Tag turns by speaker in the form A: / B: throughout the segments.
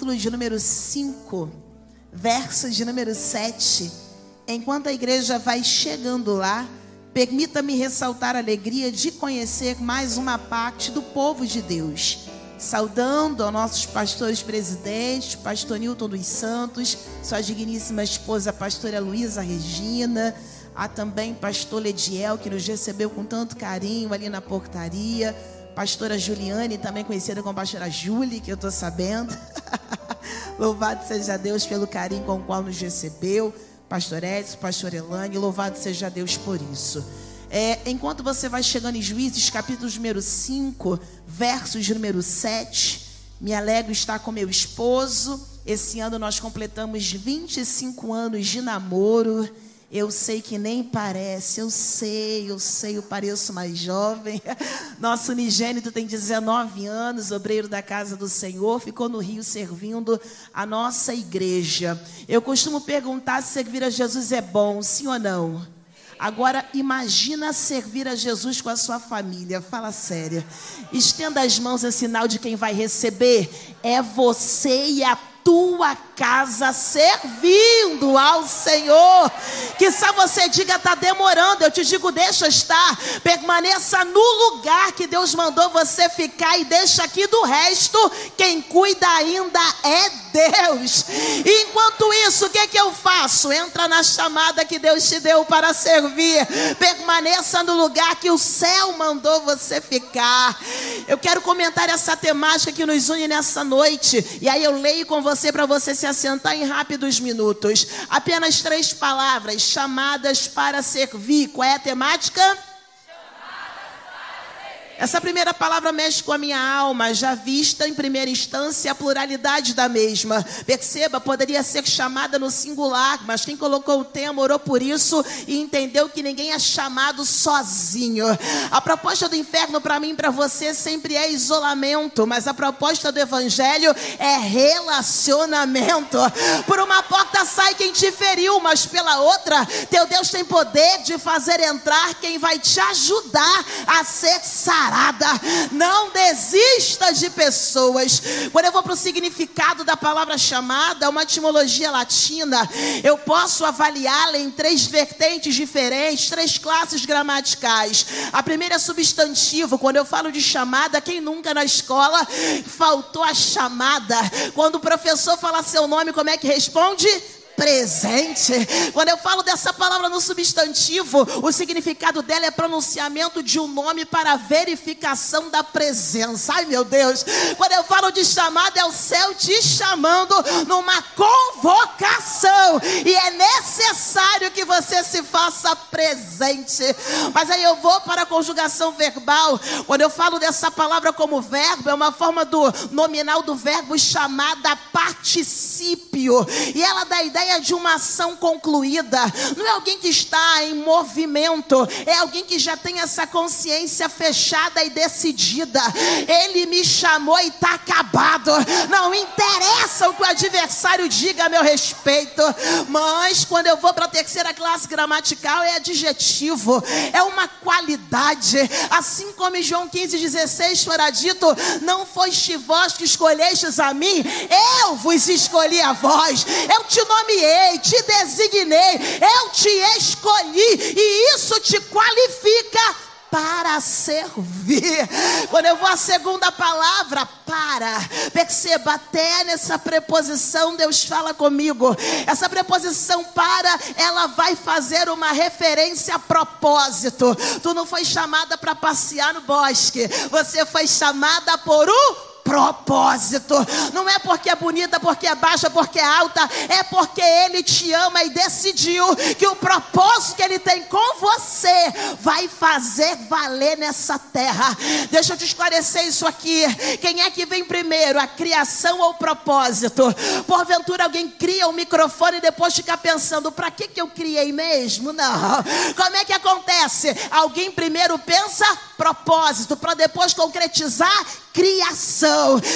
A: Capítulo de número 5, verso de número 7. Enquanto a igreja vai chegando lá, permita-me ressaltar a alegria de conhecer mais uma parte do povo de Deus. Saudando aos nossos pastores presidentes, pastor Newton dos Santos, sua digníssima esposa, pastora Luísa Regina, Há também pastor Lediel, que nos recebeu com tanto carinho ali na portaria. Pastora Juliane, também conhecida como pastora Julie, que eu estou sabendo. louvado seja Deus pelo carinho com o qual nos recebeu. Pastor Edson, pastor Elane, louvado seja Deus por isso. É, enquanto você vai chegando em Juízes, capítulo número 5, versos número 7, me alegro estar com meu esposo. Esse ano nós completamos 25 anos de namoro. Eu sei que nem parece, eu sei, eu sei, eu pareço mais jovem. Nosso unigênito tem 19 anos, obreiro da casa do Senhor, ficou no Rio servindo a nossa igreja. Eu costumo perguntar se servir a Jesus é bom, sim ou não? Agora imagina servir a Jesus com a sua família. Fala sério. Estenda as mãos é sinal de quem vai receber. É você e a tua casa servindo ao Senhor. Só você diga está demorando, eu te digo deixa estar, permaneça no lugar que Deus mandou você ficar e deixa aqui do resto, quem cuida ainda é Deus. E enquanto isso, o que, que eu faço? Entra na chamada que Deus te deu para servir. Permaneça no lugar que o céu mandou você ficar. Eu quero comentar essa temática que nos une nessa noite. E aí eu leio com você para você se assentar em rápidos minutos. Apenas três palavras chamadas para servir. Qual é a temática? Essa primeira palavra mexe com a minha alma, já vista em primeira instância a pluralidade da mesma. Perceba, poderia ser chamada no singular, mas quem colocou o tema orou por isso e entendeu que ninguém é chamado sozinho. A proposta do inferno para mim e para você sempre é isolamento, mas a proposta do evangelho é relacionamento. Por uma porta sai quem te feriu, mas pela outra, teu Deus tem poder de fazer entrar quem vai te ajudar a ser sarado parada. Não desista de pessoas. Quando eu vou para o significado da palavra chamada, uma etimologia latina, eu posso avaliá-la em três vertentes diferentes, três classes gramaticais. A primeira é substantivo. Quando eu falo de chamada, quem nunca na escola faltou a chamada? Quando o professor fala seu nome, como é que responde? Presente. Quando eu falo dessa palavra no substantivo, o significado dela é pronunciamento de um nome para verificação da presença. Ai meu Deus, quando eu falo de chamada, é o céu te chamando numa convocação, e é necessário que você se faça presente. Mas aí eu vou para a conjugação verbal. Quando eu falo dessa palavra como verbo, é uma forma do nominal do verbo chamada particípio, e ela dá a ideia ideia de uma ação concluída, não é alguém que está em movimento, é alguém que já tem essa consciência fechada e decidida. Ele me chamou e está acabado. Não interessa o que o adversário diga a meu respeito, mas quando eu vou para a terceira classe gramatical, é adjetivo, é uma qualidade. Assim como em João 15,16 fora dito: Não foste vós que escolhestes a mim, eu vos escolhi a vós, eu te nomeei nomeei, te designei, eu te escolhi, e isso te qualifica para servir. Quando eu vou à segunda palavra, para. Perceba, até nessa preposição Deus fala comigo. Essa preposição para, ela vai fazer uma referência a propósito. Tu não foi chamada para passear no bosque, você foi chamada por um propósito. Não é porque é bonita, porque é baixa, porque é alta, é porque Ele te ama e decidiu que o propósito que Ele tem com você vai fazer valer nessa terra. Deixa eu te esclarecer isso aqui. Quem é que vem primeiro, a criação ou o propósito? Porventura alguém cria um microfone e depois fica pensando: para que, que eu criei mesmo? Não. Como é que acontece? Alguém primeiro pensa propósito, para depois concretizar criação.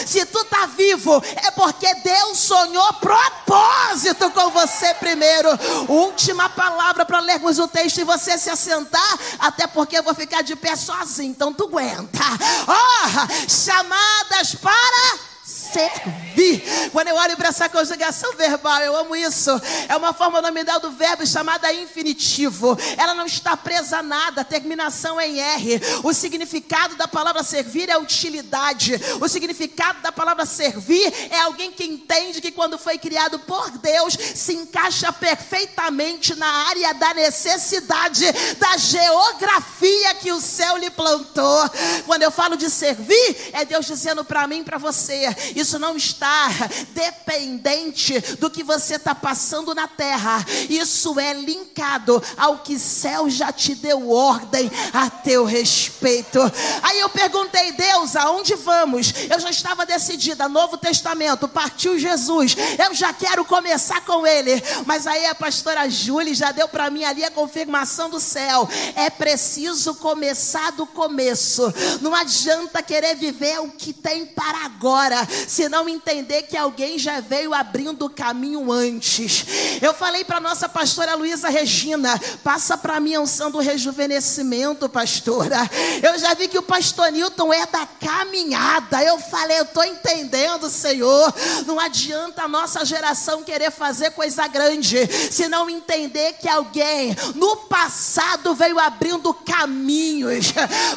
A: Se tu tá vivo, é porque Deus sonhou propósito com você primeiro. Última palavra para lermos o texto e você se assentar, até porque eu vou ficar de pé sozinho, então tu aguenta. Oh, chamadas para servir. Quando eu olho para essa conjugação verbal, eu amo isso. É uma forma nominal do verbo chamada infinitivo. Ela não está presa a nada, a terminação é em R. O significado da palavra servir é utilidade. O significado da palavra servir é alguém que entende que quando foi criado por Deus, se encaixa perfeitamente na área da necessidade, da geografia que o céu lhe plantou. Quando eu falo de servir, é Deus dizendo para mim, para você, isso não está dependente do que você está passando na terra. Isso é linkado ao que céu já te deu ordem a teu respeito. Aí eu perguntei, Deus, aonde vamos? Eu já estava decidida, Novo Testamento, partiu Jesus. Eu já quero começar com ele. Mas aí a pastora Júlia já deu para mim ali a confirmação do céu. É preciso começar do começo. Não adianta querer viver o que tem para agora, se não entender que alguém já veio abrindo o caminho antes. Eu falei para nossa pastora Luísa Regina, passa para mim a unção do rejuvenescimento, pastora. Eu já vi que o pastor Newton é da caminhada. Eu falei, eu estou entendendo, Senhor. Não adianta a nossa geração querer fazer coisa grande, se não entender que alguém no passado veio abrindo caminhos.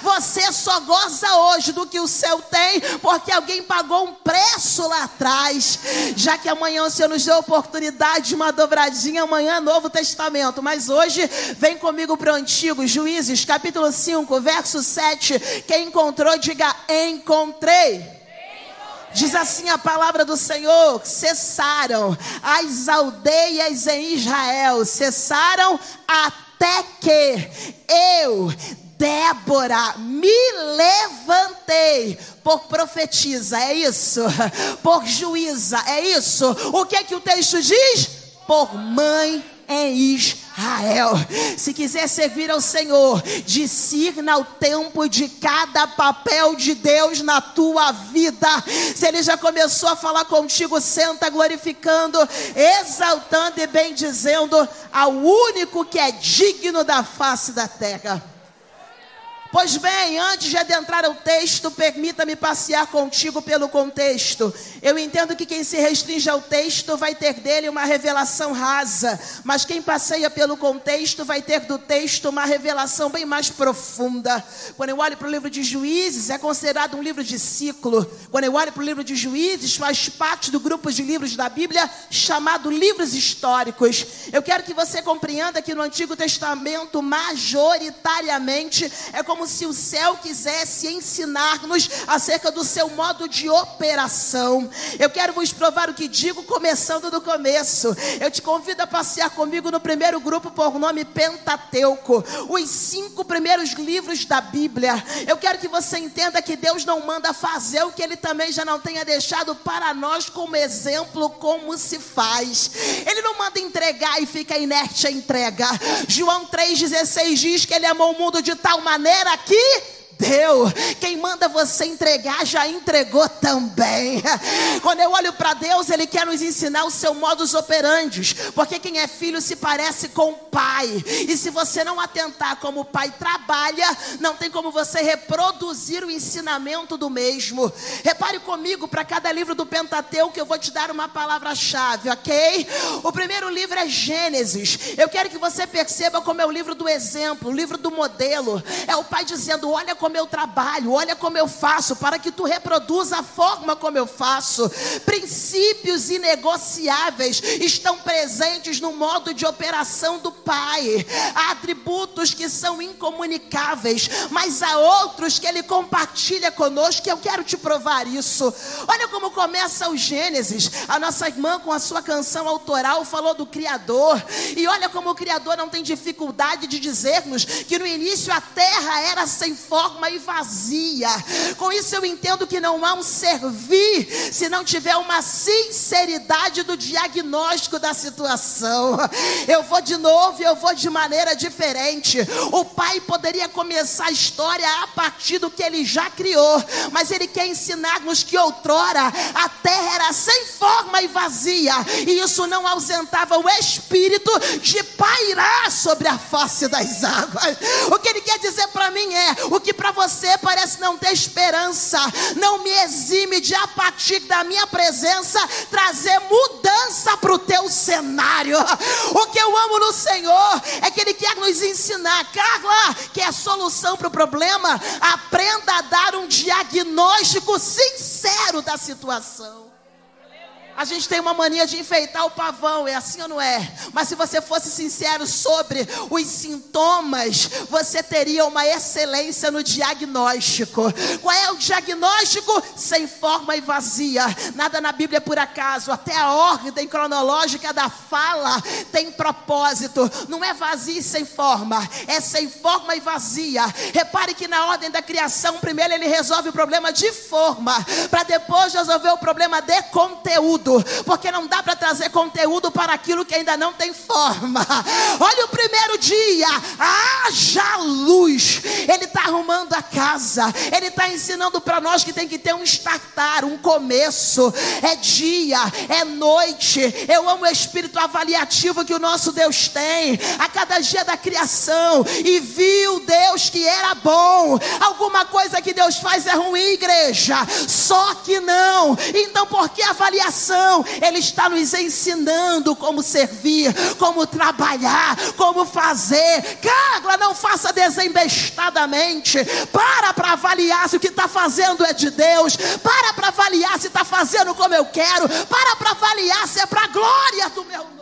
A: Você só goza hoje do que o céu tem, porque alguém pagou um preço lá atrás. Já que amanhã o Senhor nos deu a oportunidade de uma dobradinha, amanhã Novo Testamento. Mas hoje, vem comigo para o Antigo, Juízes, capítulo 5, verso 7. Quem encontrou, diga: Encontrei. Diz assim a palavra do Senhor: cessaram as aldeias em Israel, cessaram até que eu, Débora, me levantei por profetiza, é isso? Por juíza, é isso? O que é que o texto diz? Por mãe em Israel. Se quiser servir ao Senhor, discirna o tempo de cada papel de Deus na tua vida. Se Ele já começou a falar contigo, senta glorificando, exaltando e bendizendo ao único que é digno da face da terra. Pois bem, antes de adentrar ao texto, permita-me passear contigo pelo contexto. Eu entendo que quem se restringe ao texto vai ter dele uma revelação rasa, mas quem passeia pelo contexto vai ter do texto uma revelação bem mais profunda. Quando eu olho para o livro de Juízes, é considerado um livro de ciclo. Quando eu olho para o livro de Juízes, faz parte do grupo de livros da Bíblia chamado livros históricos. Eu quero que você compreenda que no Antigo Testamento, majoritariamente, é como se o céu quisesse ensinar-nos acerca do seu modo de operação. Eu quero vos provar o que digo, começando do começo. Eu te convido a passear comigo no primeiro grupo por nome Pentateuco, os cinco primeiros livros da Bíblia. Eu quero que você entenda que Deus não manda fazer o que Ele também já não tenha deixado para nós como exemplo, como se faz. Ele não manda entregar e fica inerte a entrega. João 3,16 diz que Ele amou o mundo de tal maneira aqui deu. Quem manda você entregar já entregou também. Quando eu olho para Deus, Ele quer nos ensinar o seu modus operandi. Porque quem é filho se parece com o pai. E se você não atentar como o pai trabalha, não tem como você reproduzir o ensinamento do mesmo. Repare comigo, para cada livro do Pentateuco, eu vou te dar uma palavra-chave, ok? O primeiro livro é Gênesis. Eu quero que você perceba como é o livro do exemplo, o livro do modelo. É o pai dizendo: olha como como eu trabalho, olha como eu faço, para que tu reproduza a forma como eu faço. Princípios inegociáveis estão presentes no modo de operação do Pai. Há atributos que são incomunicáveis, mas há outros que Ele compartilha conosco. Eu quero te provar isso. Olha como começa o Gênesis. A nossa irmã, com a sua canção autoral, falou do Criador. E olha como o Criador não tem dificuldade de dizer-nos que no início a terra era sem forma e vazia. Com isso eu entendo que não há um servir se não tiver uma sinceridade do diagnóstico da situação. Eu vou de novo, eu vou de maneira diferente. O pai poderia começar a história a partir do que ele já criou, mas ele quer ensinar-nos que outrora a terra era sem forma e vazia, e isso não ausentava o espírito de pairar sobre a face das águas. O que ele quer dizer para mim é: o que para para você parece não ter esperança, não me exime de, a partir da minha presença, trazer mudança para o teu cenário. O que eu amo no Senhor é que Ele quer nos ensinar, Carla, que é a solução para o problema, aprenda a dar um diagnóstico sincero da situação. A gente tem uma mania de enfeitar o pavão, é assim ou não é? Mas se você fosse sincero sobre os sintomas, você teria uma excelência no diagnóstico. Qual é o diagnóstico? Sem forma e vazia. Nada na Bíblia é por acaso. Até a ordem cronológica da fala tem propósito. Não é vazia e sem forma, é sem forma e vazia. Repare que na ordem da criação, primeiro ele resolve o problema de forma, para depois resolver o problema de conteúdo conteúdo, porque não dá para trazer conteúdo para aquilo que ainda não tem forma. Olha o primeiro dia, haja luz. Ele está arrumando a casa, ele está ensinando para nós que tem que ter um startar, um começo. É dia, é noite. Eu amo o espírito avaliativo que o nosso Deus tem a cada dia da criação. E viu Deus que era bom. Alguma coisa que Deus faz é ruim, igreja. Só que não. Então, por que avaliação? Ele está nos ensinando como servir, como trabalhar, como fazer. Carla, não faça desembestadamente. Para para avaliar se o que está fazendo é de Deus. Para para avaliar se está fazendo como eu quero. Para para avaliar se é para a glória do meu.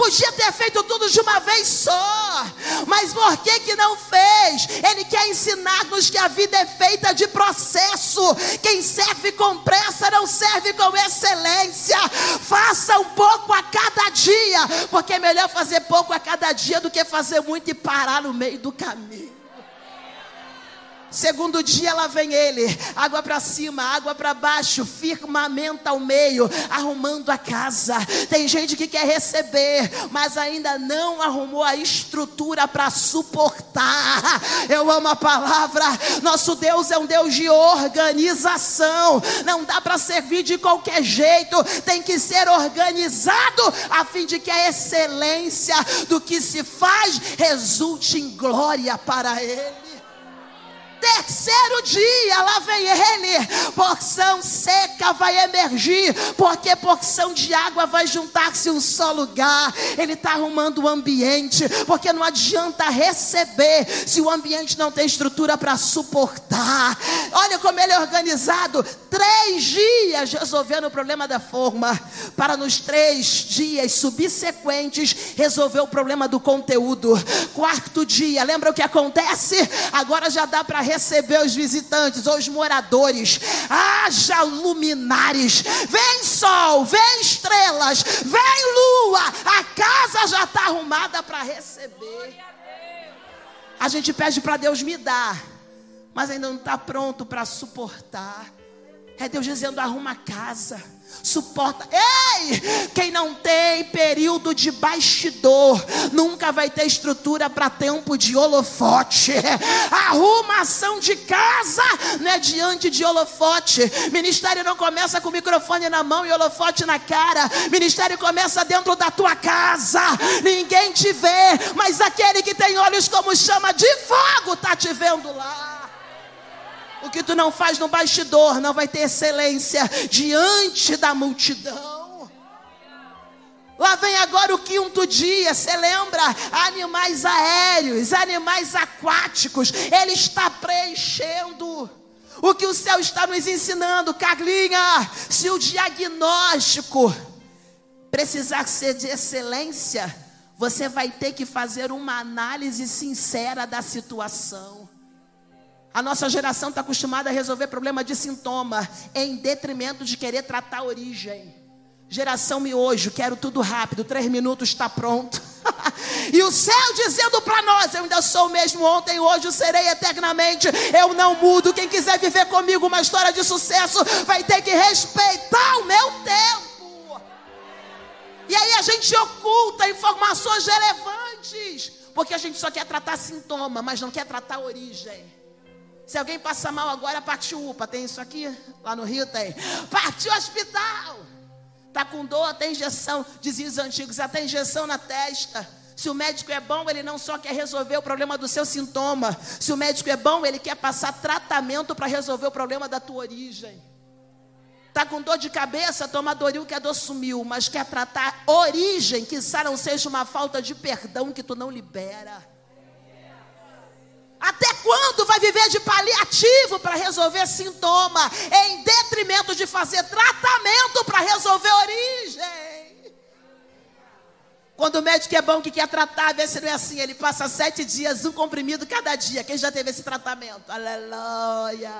A: Podia ter feito tudo de uma vez só. Mas por que que não fez? Ele quer ensinar-nos que a vida é feita de processo. Quem serve com pressa não serve com excelência. Faça um pouco a cada dia, porque é melhor fazer pouco a cada dia do que fazer muito e parar no meio do caminho. Segundo dia lá vem ele, água para cima, água para baixo, firmamento ao meio, arrumando a casa. Tem gente que quer receber, mas ainda não arrumou a estrutura para suportar. Eu amo a palavra. Nosso Deus é um Deus de organização. Não dá para servir de qualquer jeito, tem que ser organizado a fim de que a excelência do que se faz resulte em glória para ele. Terceiro dia, lá vem ele. Porção seca vai emergir, porque porção de água vai juntar-se em um só lugar. Ele está arrumando o ambiente, porque não adianta receber se o ambiente não tem estrutura para suportar. Olha como ele é organizado. Três dias resolvendo o problema da forma, para nos três dias subsequentes resolver o problema do conteúdo. Quarto dia, lembra o que acontece? Agora já dá para receber os visitantes ou os moradores. Haja luminares. Vem sol, vem estrelas, vem lua. A casa já está arrumada para receber. A gente pede para Deus me dar, mas ainda não está pronto para suportar. É Deus dizendo: arruma a casa suporta. Ei! Quem não tem período de bastidor nunca vai ter estrutura para tempo de holofote. Arrumação de casa não é diante de holofote. Ministério não começa com microfone na mão e holofote na cara. Ministério começa dentro da tua casa. Ninguém te vê, mas aquele que tem olhos como chama de fogo está te vendo lá. O que tu não faz no bastidor não vai ter excelência diante da multidão. Lá vem agora o quinto dia, você lembra? Animais aéreos, animais aquáticos, ele está preenchendo. O que o céu está nos ensinando, Carlinha, se o diagnóstico precisar ser de excelência, você vai ter que fazer uma análise sincera da situação. A nossa geração está acostumada a resolver problema de sintoma, em detrimento de querer tratar a origem. Geração miojo, quero tudo rápido, três minutos está pronto. e o céu dizendo para nós: Eu ainda sou o mesmo ontem, hoje serei eternamente. Eu não mudo. Quem quiser viver comigo uma história de sucesso vai ter que respeitar o meu tempo. E aí a gente oculta informações relevantes, porque a gente só quer tratar sintoma, mas não quer tratar origem. Se alguém passa mal agora, parte UPA. Tem isso aqui? Lá no Rio tem. Partiu hospital. Está com dor, tem injeção. Diziam os antigos, até injeção na testa. Se o médico é bom, ele não só quer resolver o problema do seu sintoma. Se o médico é bom, ele quer passar tratamento para resolver o problema da tua origem. Tá com dor de cabeça, toma Doril que a dor sumiu, mas quer tratar origem, que não seja uma falta de perdão que tu não libera. Até quando vai viver de paliativo para resolver sintoma, em detrimento de fazer tratamento para resolver origem? Quando o médico é bom que quer tratar, vê se não é assim. Ele passa sete dias, um comprimido cada dia. Quem já teve esse tratamento? Aleluia.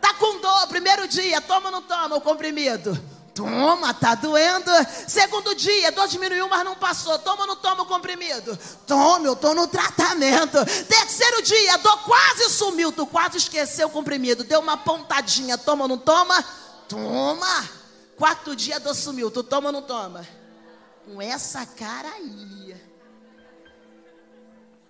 A: Tá com dor, primeiro dia, toma ou não toma o comprimido? Toma, tá doendo. Segundo dia, dor diminuiu, mas não passou. Toma ou não toma o comprimido? Toma, eu tô no tratamento. Terceiro dia, dor quase sumiu. Tu quase esqueceu o comprimido. Deu uma pontadinha. Toma ou não toma? Toma. Quarto dia, dor sumiu. Tu toma ou não toma? Com essa cara aí.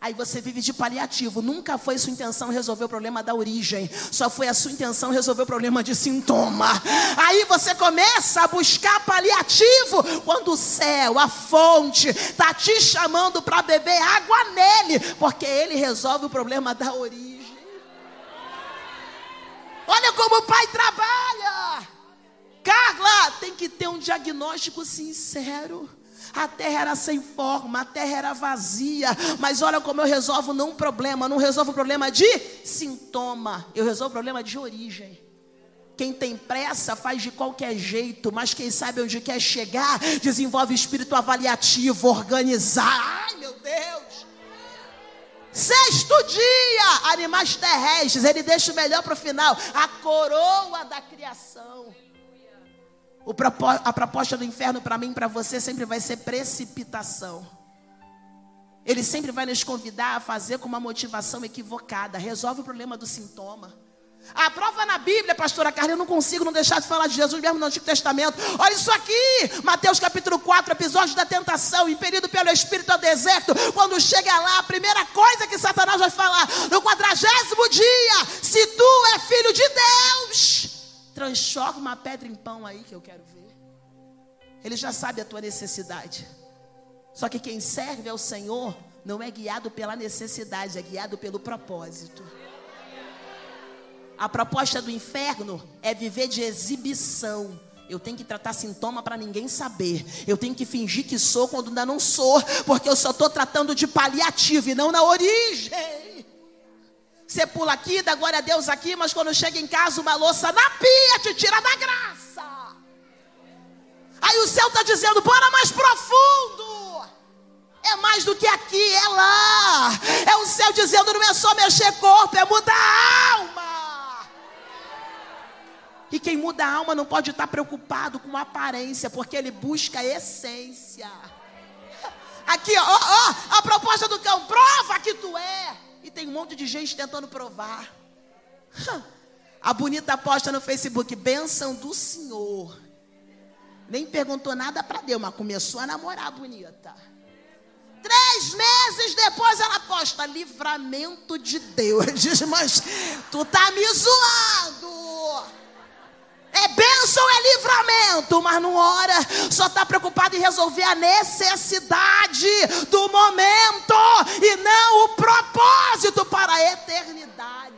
A: Aí você vive de paliativo. Nunca foi sua intenção resolver o problema da origem. Só foi a sua intenção resolver o problema de sintoma. Aí você começa a buscar paliativo quando o céu, a fonte, está te chamando para beber água nele, porque ele resolve o problema da origem. Olha como o pai trabalha. Carla tem que ter um diagnóstico sincero. A terra era sem forma, a terra era vazia. Mas olha como eu resolvo não um problema, não resolvo o problema de sintoma, eu resolvo o problema de origem. Quem tem pressa faz de qualquer jeito, mas quem sabe onde quer chegar, desenvolve espírito avaliativo, organizar. Ai, meu Deus! Sexto dia, animais terrestres, ele deixa o melhor para o final, a coroa da criação a proposta do inferno para mim e para você sempre vai ser precipitação. Ele sempre vai nos convidar a fazer com uma motivação equivocada. Resolve o problema do sintoma. A prova na Bíblia, pastora Carla, eu não consigo não deixar de falar de Jesus mesmo no Antigo Testamento. Olha isso aqui, Mateus capítulo 4, episódio da tentação, impelido pelo Espírito ao deserto. Quando chega lá, a primeira coisa que Satanás vai falar, no quadragésimo dia, se tu é filho de Deus, transforma uma pedra em pão aí que eu quero ver. Ele já sabe a tua necessidade. Só que quem serve ao Senhor não é guiado pela necessidade, é guiado pelo propósito. A proposta do inferno é viver de exibição. Eu tenho que tratar sintoma para ninguém saber. Eu tenho que fingir que sou quando ainda não sou, porque eu só estou tratando de paliativo e não na origem. Você pula aqui, dá glória a Deus aqui, mas quando chega em casa, uma louça na pia te tira da graça. Aí o céu está dizendo: bora mais profundo. É mais do que aqui, é lá. É o céu dizendo: não é só mexer corpo, é mudar a alma. E quem muda a alma não pode estar preocupado com aparência, porque ele busca a essência. Aqui, ó, ó, a proposta do cão: prova que tu é. E tem um monte de gente tentando provar. A bonita posta no Facebook, benção do Senhor. Nem perguntou nada para Deus, mas começou a namorar bonita. Três meses depois ela posta livramento de Deus. Diz, mas tu tá me zoando. É bênção, é livramento, mas não ora, só está preocupado em resolver a necessidade do momento e não o propósito para a eternidade.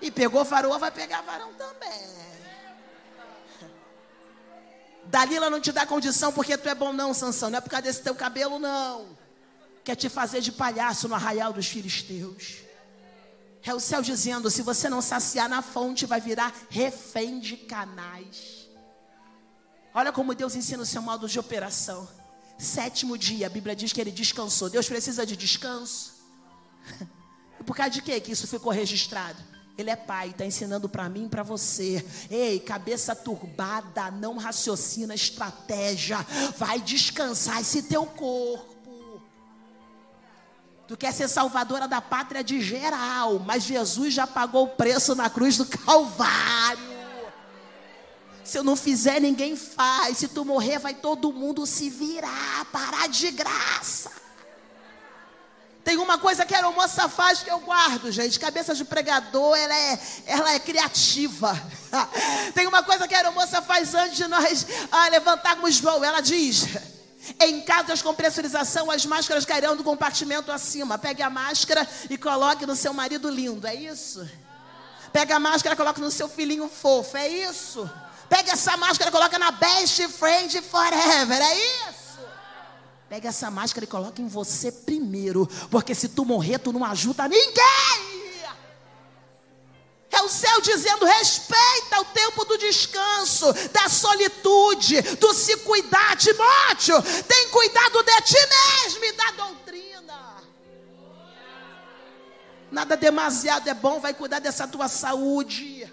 A: E pegou varoa, vai pegar varão também. Dalila não te dá condição porque tu é bom, não, Sansão. Não é por causa desse teu cabelo, não. Quer te fazer de palhaço no arraial dos filisteus. É o céu dizendo: se você não saciar na fonte, vai virar refém de canais. Olha como Deus ensina o seu modo de operação. Sétimo dia, a Bíblia diz que ele descansou. Deus precisa de descanso. E por causa de quê que isso ficou registrado? Ele é pai, está ensinando para mim e para você. Ei, cabeça turbada, não raciocina estratégia. Vai descansar esse teu corpo. Tu quer ser salvadora da pátria de geral, mas Jesus já pagou o preço na cruz do Calvário. Se eu não fizer, ninguém faz. Se tu morrer, vai todo mundo se virar, parar de graça. Tem uma coisa que a moça faz que eu guardo, gente. Cabeça de pregador, ela é, ela é criativa. Tem uma coisa que a moça faz antes de nós ah, levantarmos voo. Ela diz: Em casos com pressurização, as máscaras cairão do compartimento acima. Pegue a máscara e coloque no seu marido lindo. É isso? Pega a máscara e coloca no seu filhinho fofo. É isso? Pega essa máscara e coloca na best friend forever. É isso? Pega essa máscara e coloca em você primeiro. Porque se tu morrer, tu não ajuda ninguém. É o céu dizendo: respeita o tempo do descanso, da solitude, do se cuidar, Timóteo. Tem cuidado de ti mesmo e da doutrina. Nada demasiado é bom, vai cuidar dessa tua saúde.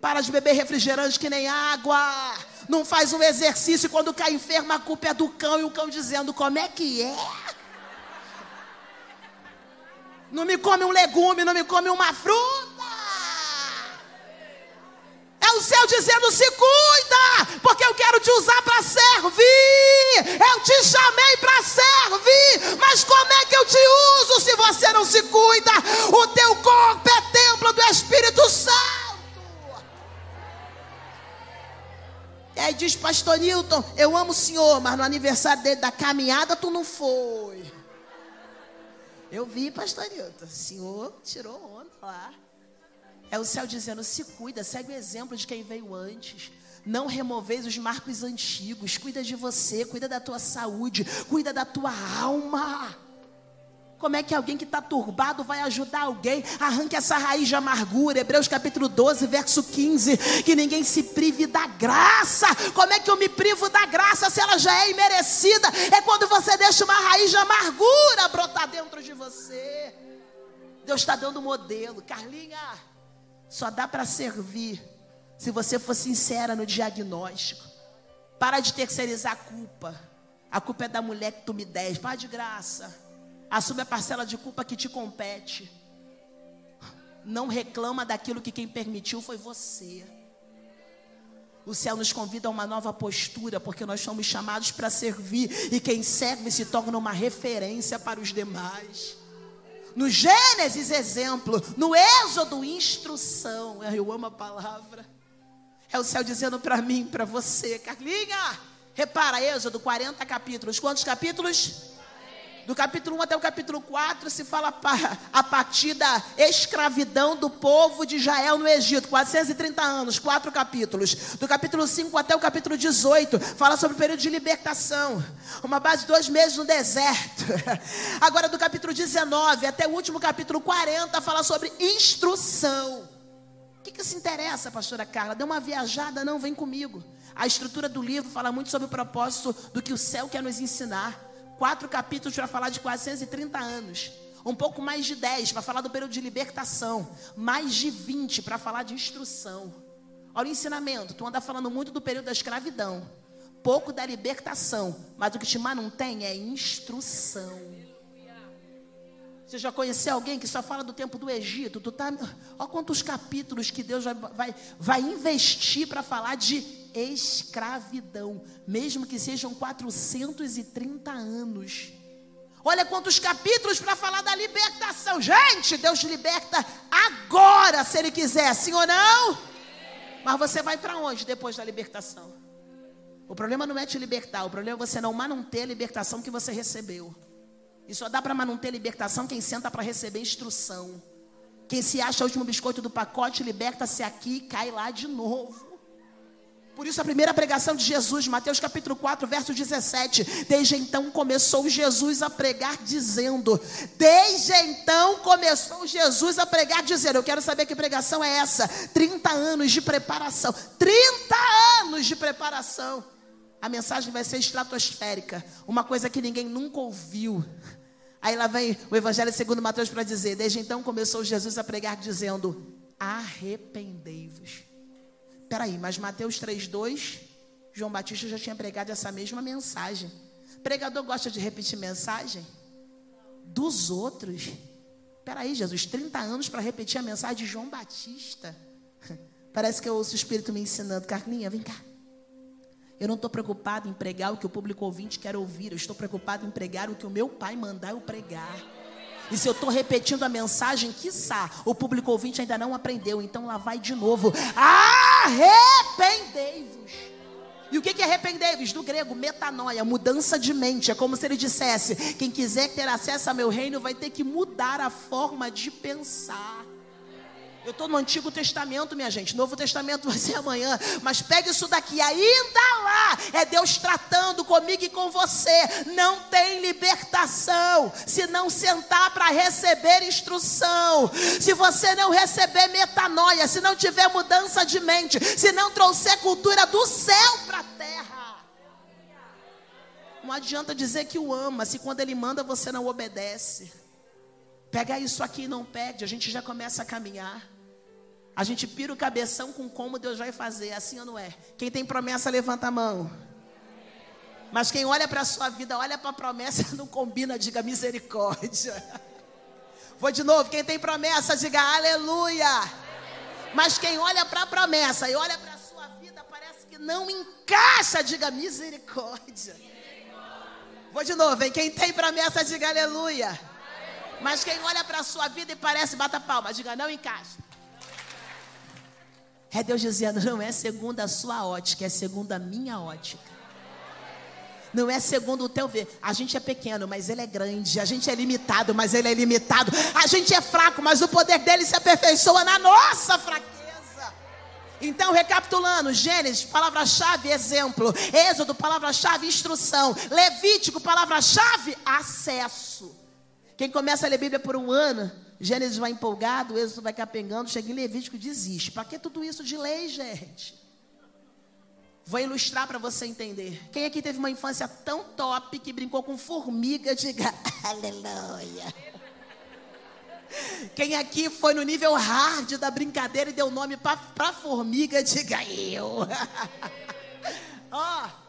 A: Para de beber refrigerante que nem água. Não faz um exercício quando cai enfermo, a culpa é do cão e o cão dizendo: como é que é? Não me come um legume, não me come uma fruta. Céu dizendo: se cuida, porque eu quero te usar para servir. Eu te chamei para servir, mas como é que eu te uso se você não se cuida? O teu corpo é templo do Espírito Santo. E aí diz, Pastor Newton, eu amo o senhor, mas no aniversário dele da caminhada tu não foi. Eu vi, Pastor Newton, o senhor tirou onda lá. É o céu dizendo: se cuida, segue o exemplo de quem veio antes. Não removeis os marcos antigos. Cuida de você, cuida da tua saúde, cuida da tua alma. Como é que alguém que está turbado vai ajudar alguém? Arranque essa raiz de amargura. Hebreus capítulo 12, verso 15. Que ninguém se prive da graça. Como é que eu me privo da graça se ela já é imerecida? É quando você deixa uma raiz de amargura brotar dentro de você. Deus está dando modelo. Carlinha. Só dá para servir se você for sincera no diagnóstico. Para de terceirizar a culpa. A culpa é da mulher que tu me des. Para de graça. Assume a parcela de culpa que te compete. Não reclama daquilo que quem permitiu foi você. O céu nos convida a uma nova postura, porque nós somos chamados para servir, e quem serve se torna uma referência para os demais. No Gênesis, exemplo. No Êxodo, instrução. Eu amo a palavra. É o céu dizendo para mim, para você, Carlinha. Repara, Êxodo, 40 capítulos. Quantos capítulos? Do capítulo 1 até o capítulo 4 se fala a partir da escravidão do povo de Israel no Egito, 430 anos, quatro capítulos. Do capítulo 5 até o capítulo 18 fala sobre o período de libertação, uma base de dois meses no deserto. Agora do capítulo 19 até o último capítulo 40 fala sobre instrução. O que, que se interessa, pastora Carla? Dê uma viajada, não, vem comigo. A estrutura do livro fala muito sobre o propósito do que o céu quer nos ensinar. Quatro capítulos para falar de 430 anos. Um pouco mais de 10 para falar do período de libertação. Mais de 20 para falar de instrução. Olha o ensinamento. Tu anda falando muito do período da escravidão. Pouco da libertação. Mas o que te mantém é instrução. Você já conheceu alguém que só fala do tempo do Egito? Tu tá, olha quantos capítulos que Deus vai, vai, vai investir para falar de escravidão, mesmo que sejam 430 anos. Olha quantos capítulos para falar da libertação. Gente, Deus liberta agora, se Ele quiser, sim ou não? Mas você vai para onde depois da libertação? O problema não é te libertar, o problema é você não manter a libertação que você recebeu. E só dá para manter a libertação quem senta para receber instrução. Quem se acha o último biscoito do pacote, liberta-se aqui e cai lá de novo. Por isso a primeira pregação de Jesus, Mateus capítulo 4, verso 17. Desde então começou Jesus a pregar dizendo. Desde então começou Jesus a pregar dizendo. Eu quero saber que pregação é essa. 30 anos de preparação. 30 anos de preparação. A mensagem vai ser estratosférica. Uma coisa que ninguém nunca ouviu. Aí lá vem o Evangelho segundo Mateus para dizer. Desde então começou Jesus a pregar dizendo: Arrependei-vos. Peraí, mas Mateus 3,2, João Batista já tinha pregado essa mesma mensagem. Pregador gosta de repetir mensagem? Dos outros. Peraí, Jesus, 30 anos para repetir a mensagem de João Batista. Parece que eu ouço o Espírito me ensinando. Carlinha, vem cá. Eu não estou preocupado em pregar o que o público ouvinte quer ouvir. Eu estou preocupado em pregar o que o meu pai mandar eu pregar. E se eu estou repetindo a mensagem, quiçá, o público ouvinte ainda não aprendeu. Então lá vai de novo. Arrependei-vos. E o que é arrepender-vos? Do grego, metanoia, mudança de mente. É como se ele dissesse: quem quiser ter acesso ao meu reino vai ter que mudar a forma de pensar. Eu estou no Antigo Testamento, minha gente. Novo Testamento vai ser amanhã. Mas pegue isso daqui. Ainda lá é Deus tratando comigo e com você. Não tem libertação se não sentar para receber instrução. Se você não receber metanoia, se não tiver mudança de mente, se não trouxer cultura do céu para a terra. Não adianta dizer que o ama se quando ele manda você não obedece. Pega isso aqui e não pede, a gente já começa a caminhar. A gente pira o cabeção com como Deus vai fazer, assim ou não é? Quem tem promessa, levanta a mão. Mas quem olha para a sua vida, olha para a promessa, não combina, diga misericórdia. Vou de novo, quem tem promessa, diga aleluia. Mas quem olha para a promessa e olha para a sua vida, parece que não encaixa, diga misericórdia. Vou de novo, hein? quem tem promessa, diga aleluia. Mas quem olha para a sua vida e parece, bata palma, diga não encaixa. É Deus dizendo: não é segundo a sua ótica, é segundo a minha ótica. Não é segundo o teu ver. A gente é pequeno, mas ele é grande. A gente é limitado, mas ele é limitado. A gente é fraco, mas o poder dele se aperfeiçoa na nossa fraqueza. Então, recapitulando: Gênesis, palavra-chave, exemplo. Êxodo, palavra-chave, instrução. Levítico, palavra-chave, acesso. Quem começa a ler Bíblia por um ano, Gênesis vai empolgado, Êxodo vai capengando, chega em Levítico e desiste. Para que tudo isso de lei, gente? Vou ilustrar para você entender. Quem aqui teve uma infância tão top que brincou com formiga, diga aleluia. Quem aqui foi no nível hard da brincadeira e deu nome para formiga, diga eu. Ó. oh.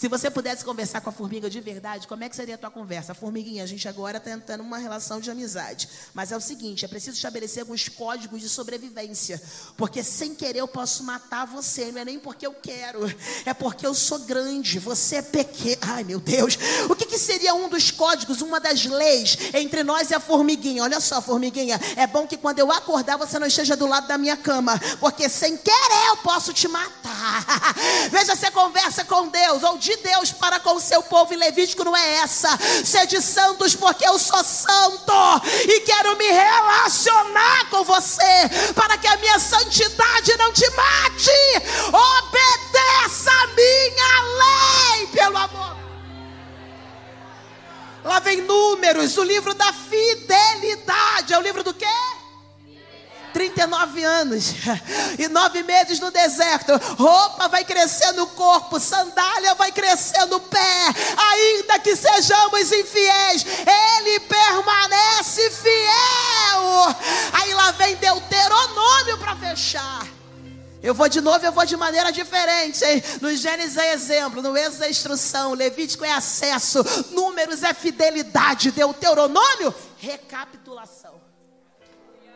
A: Se você pudesse conversar com a formiga de verdade, como é que seria a tua conversa? Formiguinha, a gente agora está tentando uma relação de amizade. Mas é o seguinte, é preciso estabelecer alguns códigos de sobrevivência. Porque sem querer eu posso matar você. Não é nem porque eu quero, é porque eu sou grande, você é pequeno. Ai, meu Deus. O que, que seria um dos códigos, uma das leis entre nós e a formiguinha? Olha só, formiguinha, é bom que quando eu acordar você não esteja do lado da minha cama. Porque sem querer eu posso te matar. Veja, você conversa com Deus ou de Deus para com o seu povo em Levítico não é essa. Sede santos, porque eu sou santo e quero me relacionar com você para que a minha santidade não te mate. Obedeça a minha lei, pelo amor. Lá vem números, o livro da fidelidade. É o livro do quê? 39 anos e nove meses no deserto. Roupa vai crescer no corpo, sandália vai crescer no pé. Ainda que sejamos infiéis, Ele permanece fiel. Aí lá vem Deuteronômio para fechar. Eu vou de novo, eu vou de maneira diferente. Hein? No Gênesis é exemplo, no Êxodo é instrução, Levítico é acesso, Números é fidelidade, Deuteronômio, recapitulação.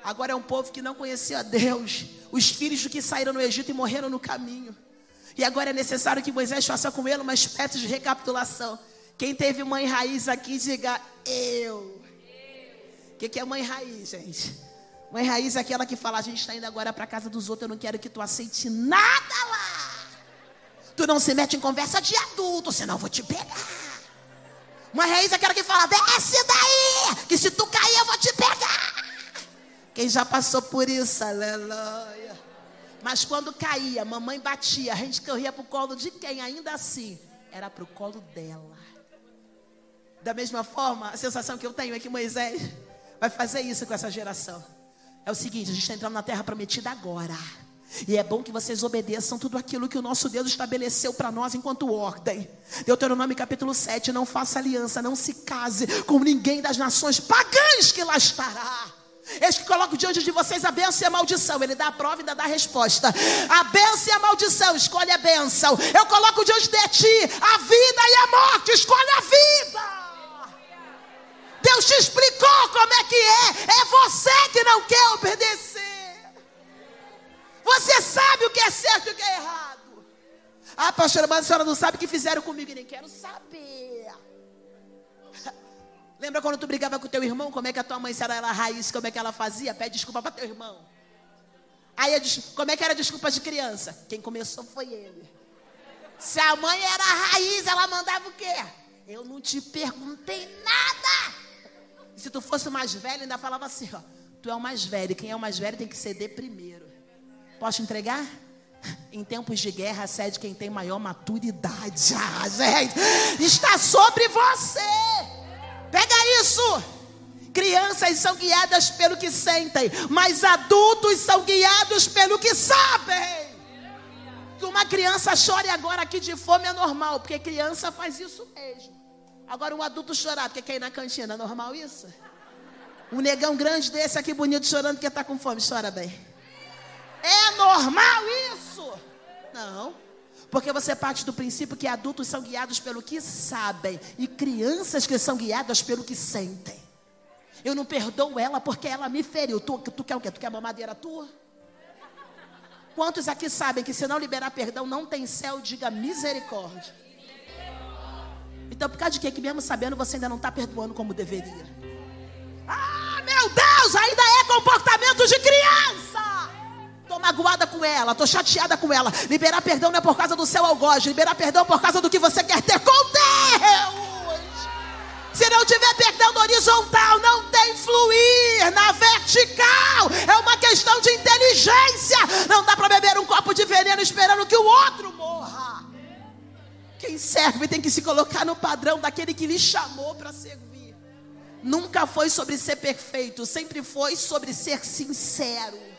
A: Agora é um povo que não conhecia Deus. Os filhos que saíram no Egito e morreram no caminho. E agora é necessário que Moisés faça com ele uma espécie de recapitulação. Quem teve mãe raiz aqui, diga eu. O que, que é mãe raiz, gente? Mãe raiz é aquela que fala: a gente está indo agora para casa dos outros, eu não quero que tu aceite nada lá. Tu não se mete em conversa de adulto, senão eu vou te pegar. Mãe raiz é aquela que fala: desce daí, que se tu cair eu vou te pegar. Quem já passou por isso, aleluia. Mas quando caía, mamãe batia, a gente corria para o colo de quem? Ainda assim, era para o colo dela. Da mesma forma, a sensação que eu tenho é que Moisés vai fazer isso com essa geração. É o seguinte: a gente está entrando na terra prometida agora. E é bom que vocês obedeçam tudo aquilo que o nosso Deus estabeleceu para nós enquanto ordem. Deuteronômio capítulo 7: Não faça aliança, não se case com ninguém das nações pagãs que lá estará. Eis que coloco diante de vocês a bênção e a maldição. Ele dá a prova e ainda dá a resposta. A bênção e a maldição, escolhe a bênção. Eu coloco diante de ti a vida e a morte, escolhe a vida. Deus te explicou como é que é. É você que não quer obedecer. Você sabe o que é certo e o que é errado. Ah, pastora, mas a senhora não sabe o que fizeram comigo. E nem quero saber. Lembra quando tu brigava com teu irmão? Como é que a tua mãe, se era ela raiz, como é que ela fazia? Pede desculpa para teu irmão. Aí, como é que era desculpa de criança? Quem começou foi ele. Se a mãe era raiz, ela mandava o quê? Eu não te perguntei nada. Se tu fosse mais velho, ainda falava assim, ó. Tu é o mais velho, quem é o mais velho tem que ceder primeiro. Posso entregar? Em tempos de guerra, cede quem tem maior maturidade. Ah, gente, está sobre você. Pega isso. Crianças são guiadas pelo que sentem, mas adultos são guiados pelo que sabem. Que uma criança chore agora aqui de fome é normal, porque criança faz isso mesmo. Agora um adulto chorar porque quer ir na cantina, é normal isso? Um negão grande desse aqui bonito chorando porque está com fome, chora bem. É normal isso? Não. Porque você parte do princípio que adultos são guiados pelo que sabem e crianças que são guiadas pelo que sentem. Eu não perdoo ela porque ela me feriu. Tu, tu quer o quê? Tu quer mamadeira tua? Quantos aqui sabem que se não liberar perdão não tem céu? Diga misericórdia. Então, por causa de quê? Que mesmo sabendo você ainda não está perdoando como deveria. Ah, meu Deus, ainda é comportamento de criança. Estou magoada com ela, estou chateada com ela. Liberar perdão não é por causa do seu algoz, liberar perdão é por causa do que você quer ter com Deus. Se não tiver perdão no horizontal, não tem fluir na vertical. É uma questão de inteligência. Não dá para beber um copo de veneno esperando que o outro morra. Quem serve tem que se colocar no padrão daquele que lhe chamou para servir. Nunca foi sobre ser perfeito, sempre foi sobre ser sincero.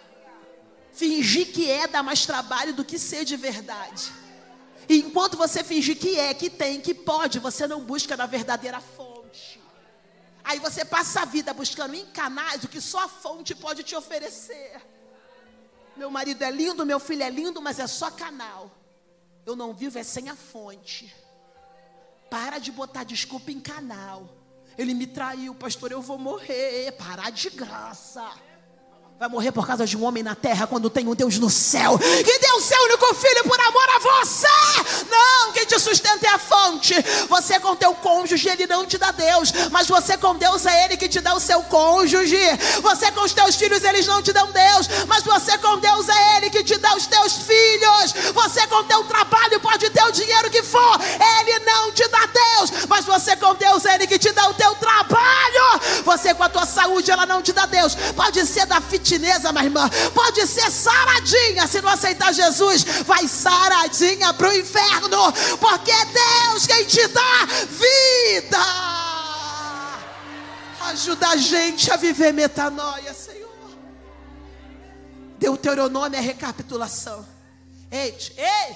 A: Fingir que é dá mais trabalho do que ser de verdade. E enquanto você fingir que é, que tem, que pode, você não busca na verdadeira fonte. Aí você passa a vida buscando em canais o que só a fonte pode te oferecer. Meu marido é lindo, meu filho é lindo, mas é só canal. Eu não vivo é sem a fonte. Para de botar desculpa em canal. Ele me traiu, pastor, eu vou morrer. Parar de graça. Vai morrer por causa de um homem na terra quando tem um Deus no céu que deu o seu único filho por amor a você. Não, quem te sustenta é a fonte. Você com teu cônjuge, ele não te dá Deus, mas você com Deus é ele que te dá o seu cônjuge. Você com os teus filhos, eles não te dão Deus, mas você com Deus é ele que te dá os teus filhos. Você com teu trabalho pode ter o dinheiro que for, ele não te dá Deus, mas você com Deus é ele que te dá o teu trabalho. Você com a tua saúde, ela não te dá Deus. Pode ser da fita chinesa, minha irmã. Pode ser saradinha. Se não aceitar Jesus, vai saradinha para o inferno. Porque é Deus quem te dá vida. Ajuda a gente a viver metanoia, Senhor. Deuteronômio é recapitulação. Ei, ei,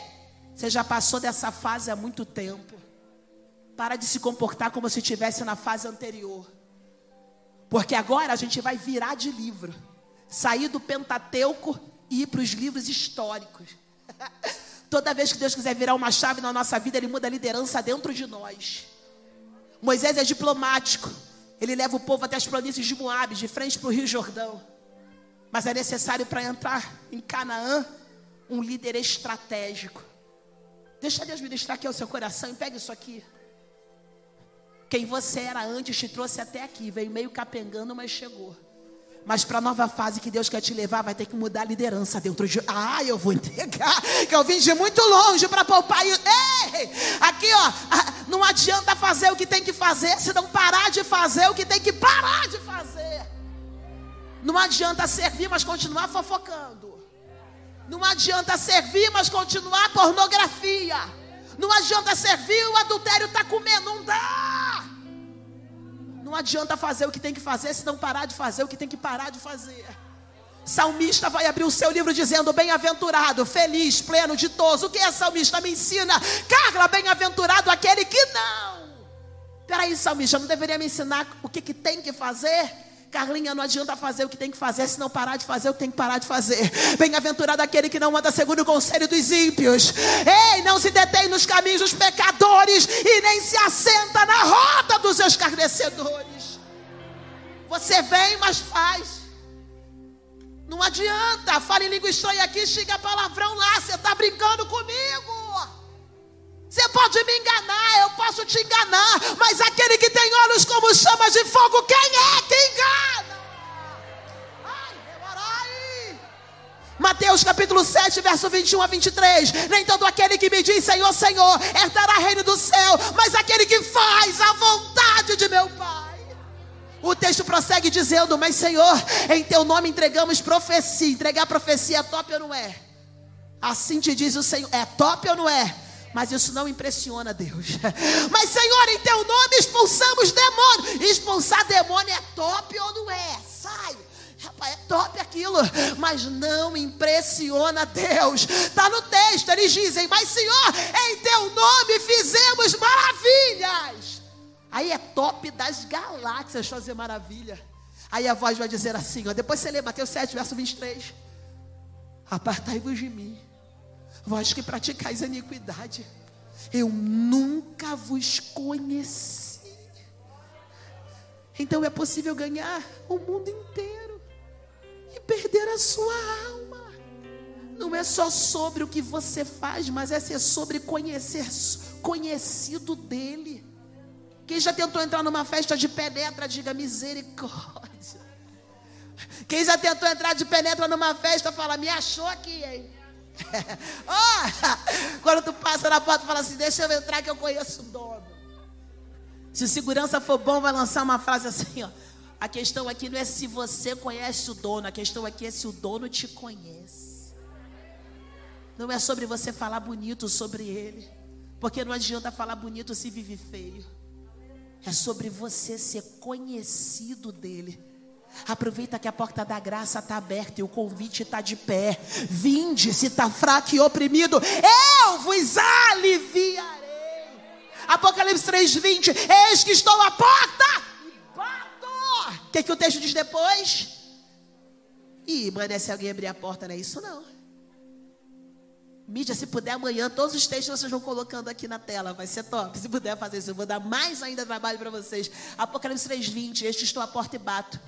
A: você já passou dessa fase há muito tempo. Para de se comportar como se estivesse na fase anterior. Porque agora a gente vai virar de livro sair do Pentateuco e ir para os livros históricos. Toda vez que Deus quiser virar uma chave na nossa vida, Ele muda a liderança dentro de nós. Moisés é diplomático. Ele leva o povo até as planícies de Moab, de frente para o Rio Jordão. Mas é necessário para entrar em Canaã um líder estratégico. Deixa Deus ministrar aqui ao seu coração e pega isso aqui. Quem você era antes te trouxe até aqui, veio meio capengando, mas chegou. Mas para a nova fase que Deus quer te levar, vai ter que mudar a liderança dentro de. Ah, eu vou entregar. Que eu vim de muito longe para poupar. Ei, aqui, ó. Não adianta fazer o que tem que fazer, se não parar de fazer o que tem que parar de fazer. Não adianta servir, mas continuar fofocando. Não adianta servir, mas continuar pornografia. Não adianta servir, o adultério está comendo. Não dá. Não adianta fazer o que tem que fazer se não parar de fazer o que tem que parar de fazer. Salmista vai abrir o seu livro dizendo: Bem-aventurado, feliz, pleno, ditoso. O que é salmista? Me ensina. Carla, bem-aventurado aquele que não. Peraí, salmista, não deveria me ensinar o que, que tem que fazer? Carlinha, não adianta fazer o que tem que fazer, se não parar de fazer o que tem que parar de fazer. Bem-aventurado aquele que não anda segundo o conselho dos ímpios. Ei, não se detém nos caminhos dos pecadores e nem se assenta na roda dos escarnecedores. Você vem, mas faz. Não adianta, fala em língua estranha aqui, chega palavrão lá, você está brincando comigo. Você pode me enganar, eu posso te enganar, mas aquele que tem olhos como chamas de fogo, quem é que engana? Ai, Mateus capítulo 7, verso 21 a 23. Nem todo aquele que me diz Senhor, Senhor, herdará reino do céu, mas aquele que faz a vontade de meu Pai. O texto prossegue dizendo: Mas Senhor, em teu nome entregamos profecia. Entregar profecia é top ou não é? Assim te diz o Senhor: É top ou não é? Mas isso não impressiona Deus. Mas Senhor, em teu nome expulsamos demônio. Expulsar demônio é top ou não é? Sai. Rapaz, é top aquilo, mas não impressiona Deus. Está no texto, eles dizem: Mas Senhor, em teu nome fizemos maravilhas. Aí é top das galáxias fazer maravilha. Aí a voz vai dizer assim: ó, depois você lê Mateus 7, verso 23. Apartai-vos de mim, vós que praticais a iniquidade, eu nunca vos conheci. Então é possível ganhar o mundo inteiro e perder a sua alma. Não é só sobre o que você faz, mas é ser sobre conhecer conhecido dele. Quem já tentou entrar numa festa de penetra, diga misericórdia. Quem já tentou entrar de penetra numa festa, fala, me achou aqui, hein? Oh, quando tu passa na porta, fala assim: Deixa eu entrar que eu conheço o dono. Se o segurança for bom, vai lançar uma frase assim: ó, A questão aqui não é se você conhece o dono, a questão aqui é se o dono te conhece. Não é sobre você falar bonito sobre ele, porque não adianta falar bonito se vive feio. É sobre você ser conhecido dele. Aproveita que a porta da graça está aberta e o convite está de pé. Vinde, se está fraco e oprimido, eu vos aliviarei. Apocalipse 3:20, eis que estou à porta e bato. O que, que o texto diz depois? Mano, se alguém abrir a porta, não é isso não. Mídia, se puder amanhã, todos os textos vocês vão colocando aqui na tela, vai ser top. Se puder fazer isso, eu vou dar mais ainda trabalho para vocês. Apocalipse 3:20, este estou à porta e bato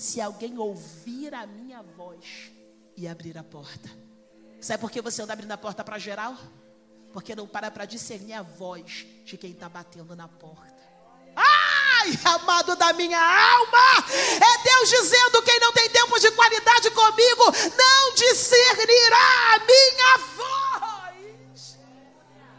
A: se alguém ouvir a minha voz e abrir a porta. Sabe por que você anda abrindo a porta para geral? Porque não para para discernir a voz de quem está batendo na porta. Ai, amado da minha alma, é Deus dizendo: quem não tem tempo de qualidade comigo, não discernirá a minha voz.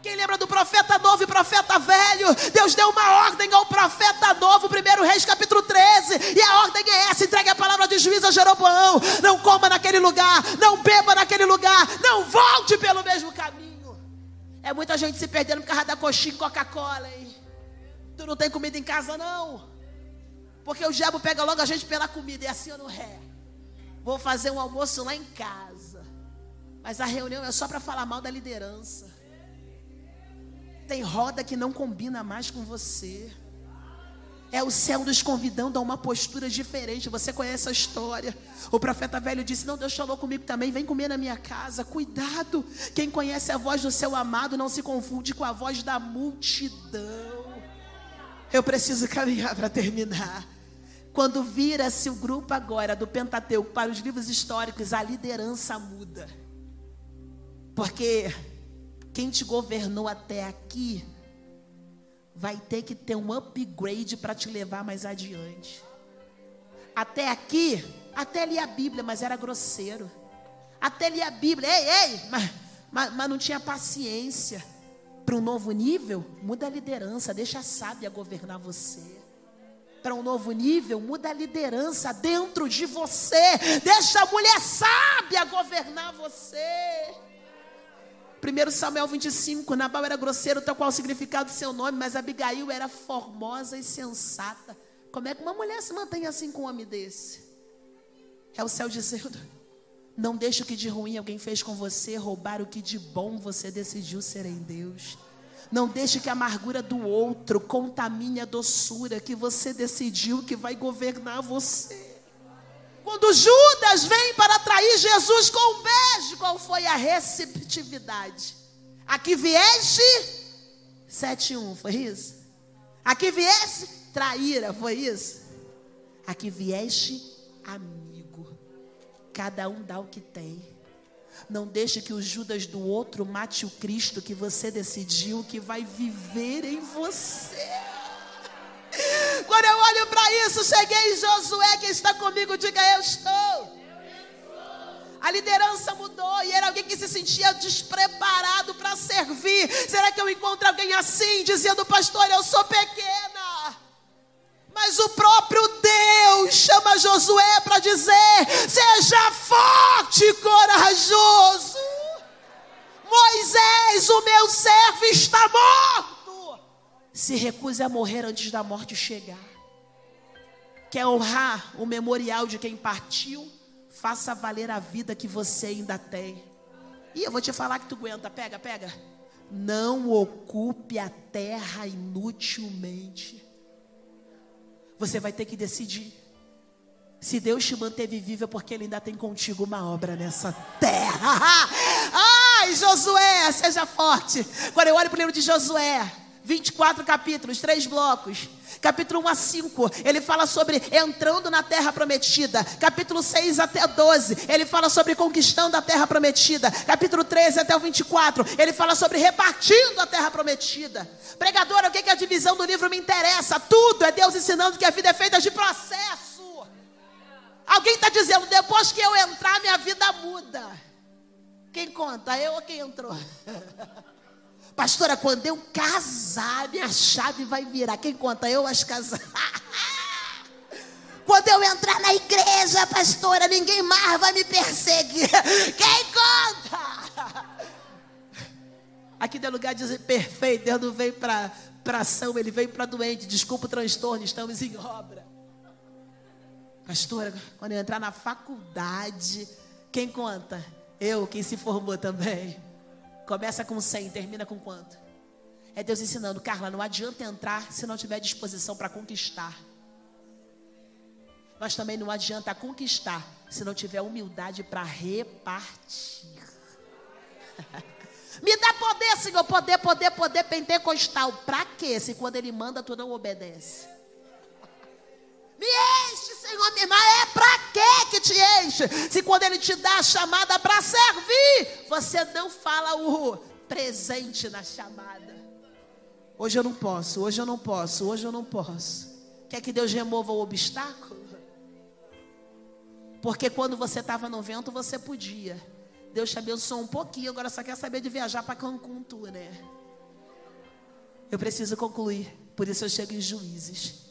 A: Quem lembra do profeta novo e profeta velho? Deus deu uma ordem ao profeta novo, 1 Reis capítulo 13. E a ordem é essa: entregue a palavra de juízo a Jeroboão. Não coma naquele lugar, não beba naquele lugar, não volte pelo mesmo caminho. É muita gente se perdendo por causa da coxinha Coca-Cola, hein? Tu não tem comida em casa, não? Porque o diabo pega logo a gente pela comida, e assim eu não é. Vou fazer um almoço lá em casa. Mas a reunião é só para falar mal da liderança. Tem roda que não combina mais com você. É o céu nos convidando a uma postura diferente. Você conhece a história. O profeta velho disse: Não, Deus falou comigo também. Vem comer na minha casa. Cuidado. Quem conhece a voz do seu amado não se confunde com a voz da multidão. Eu preciso caminhar para terminar. Quando vira-se o grupo agora do Pentateuco para os livros históricos, a liderança muda. Porque quem te governou até aqui vai ter que ter um upgrade para te levar mais adiante. Até aqui, até li a Bíblia, mas era grosseiro. Até li a Bíblia, ei, ei, mas, mas, mas não tinha paciência. Para um novo nível, muda a liderança, deixa a sábia governar você. Para um novo nível, muda a liderança dentro de você, deixa a mulher sábia governar você. 1 Samuel 25, Nabal era grosseiro, tal qual o significado do seu nome, mas Abigail era formosa e sensata. Como é que uma mulher se mantém assim com um homem desse? É o céu dizendo: Não deixe o que de ruim alguém fez com você roubar o que de bom você decidiu ser em Deus. Não deixe que a amargura do outro contamine a doçura que você decidiu que vai governar você. Quando Judas vem para atrair Jesus com um beijo, qual foi a receptividade? Aqui vieste, 7-1, foi isso? Aqui viesse, traíra, foi isso? Aqui vieste, amigo. Cada um dá o que tem. Não deixe que o Judas do outro mate o Cristo que você decidiu que vai viver em você. Quando eu olho para isso, cheguei em Josué, que está comigo, diga eu estou. A liderança mudou e era alguém que se sentia despreparado para servir. Será que eu encontro alguém assim, dizendo, pastor, eu sou pequena? Mas o próprio Deus chama Josué para dizer: seja forte e corajoso. Moisés, o meu servo, está morto. Se recuse a morrer antes da morte chegar. Quer honrar o memorial de quem partiu? Faça valer a vida que você ainda tem. E eu vou te falar que tu aguenta. Pega, pega. Não ocupe a terra inutilmente. Você vai ter que decidir. Se Deus te manteve vivo é porque Ele ainda tem contigo uma obra nessa terra. Ai, Josué, seja forte. Quando eu olho para o livro de Josué, 24 capítulos, três blocos. Capítulo 1 a 5, ele fala sobre entrando na terra prometida. Capítulo 6 até 12, ele fala sobre conquistando a terra prometida. Capítulo 13 até o 24, ele fala sobre repartindo a terra prometida. Pregadora, o que, que a divisão do livro me interessa? Tudo é Deus ensinando que a vida é feita de processo. Alguém está dizendo, depois que eu entrar, minha vida muda. Quem conta? Eu ou quem entrou? Pastora, quando eu casar, minha chave vai virar. Quem conta? Eu as casar. Quando eu entrar na igreja, pastora, ninguém mais vai me perseguir. Quem conta? Aqui no lugar de perfeito, Deus não veio para ação, ele veio para doente. Desculpa o transtorno, estamos em obra. Pastora, quando eu entrar na faculdade, quem conta? Eu, quem se formou também. Começa com 100, termina com quanto? É Deus ensinando, Carla, não adianta entrar se não tiver disposição para conquistar. Mas também não adianta conquistar se não tiver humildade para repartir. Me dá poder, Senhor, poder, poder, poder pentecostal. Para quê? Se quando Ele manda, tu não obedece. Me enche, Senhor, minha irmã. É para quê que te enche? Se quando Ele te dá a chamada para servir, você não fala o presente na chamada. Hoje eu não posso, hoje eu não posso, hoje eu não posso. Quer que Deus remova o obstáculo? Porque quando você estava no vento, você podia. Deus te abençoou um pouquinho, agora só quer saber de viajar para Cancún, tu, né? Eu preciso concluir, por isso eu chego em juízes.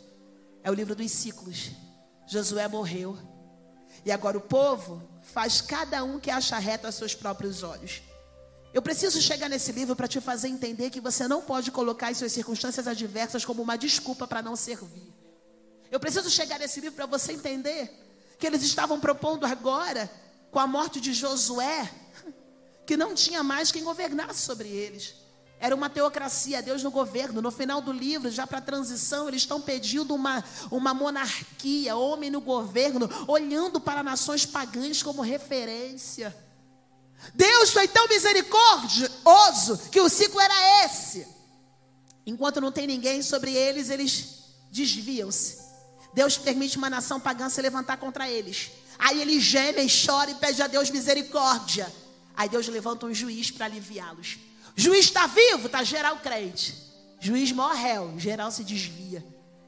A: É o livro dos ciclos. Josué morreu. E agora o povo faz cada um que acha reto a seus próprios olhos. Eu preciso chegar nesse livro para te fazer entender que você não pode colocar as suas circunstâncias adversas como uma desculpa para não servir. Eu preciso chegar nesse livro para você entender que eles estavam propondo agora, com a morte de Josué, que não tinha mais quem governasse sobre eles. Era uma teocracia, Deus no governo. No final do livro, já para a transição, eles estão pedindo uma, uma monarquia, homem no governo, olhando para nações pagãs como referência. Deus foi tão misericordioso que o ciclo era esse. Enquanto não tem ninguém sobre eles, eles desviam-se. Deus permite uma nação pagã se levantar contra eles. Aí eles gemem, choram e pedem a Deus misericórdia. Aí Deus levanta um juiz para aliviá-los. Juiz está vivo, está geral crente. Juiz morreu, geral se desvia.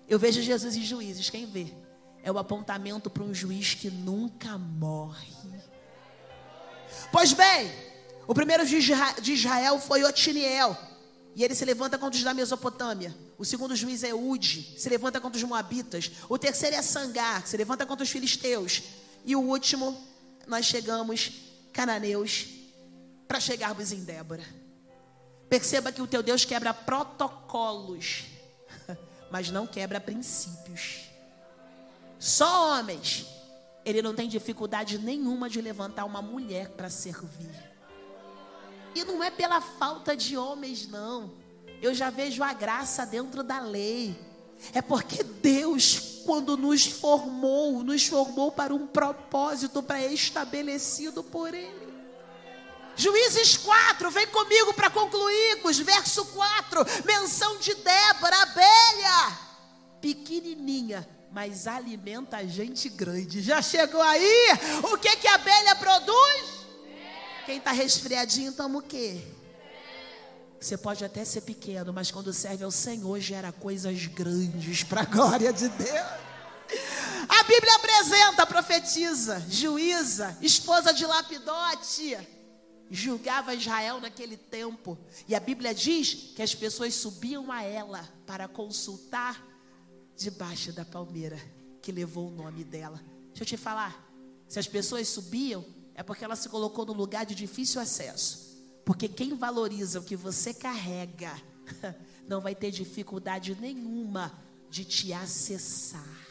A: Eu vejo Jesus em juízes, quem vê? É o apontamento para um juiz que nunca morre. Pois bem, o primeiro juiz de Israel foi Otiniel. E ele se levanta contra os da Mesopotâmia. O segundo juiz é Ude, se levanta contra os Moabitas. O terceiro é Sangar, se levanta contra os filisteus. E o último, nós chegamos, cananeus, para chegarmos em Débora. Perceba que o teu Deus quebra protocolos, mas não quebra princípios. Só homens. Ele não tem dificuldade nenhuma de levantar uma mulher para servir. E não é pela falta de homens, não. Eu já vejo a graça dentro da lei. É porque Deus, quando nos formou, nos formou para um propósito pré-estabelecido por Ele. Juízes 4, vem comigo para concluirmos. Verso 4, menção de Débora, abelha, pequenininha, mas alimenta a gente grande. Já chegou aí? O que que a abelha produz? Quem está resfriadinho toma o quê? Você pode até ser pequeno, mas quando serve ao Senhor gera coisas grandes para a glória de Deus. A Bíblia apresenta a profetisa, juíza, esposa de Lapidote. Julgava Israel naquele tempo. E a Bíblia diz que as pessoas subiam a ela para consultar debaixo da palmeira que levou o nome dela. Deixa eu te falar. Se as pessoas subiam, é porque ela se colocou no lugar de difícil acesso. Porque quem valoriza o que você carrega não vai ter dificuldade nenhuma de te acessar.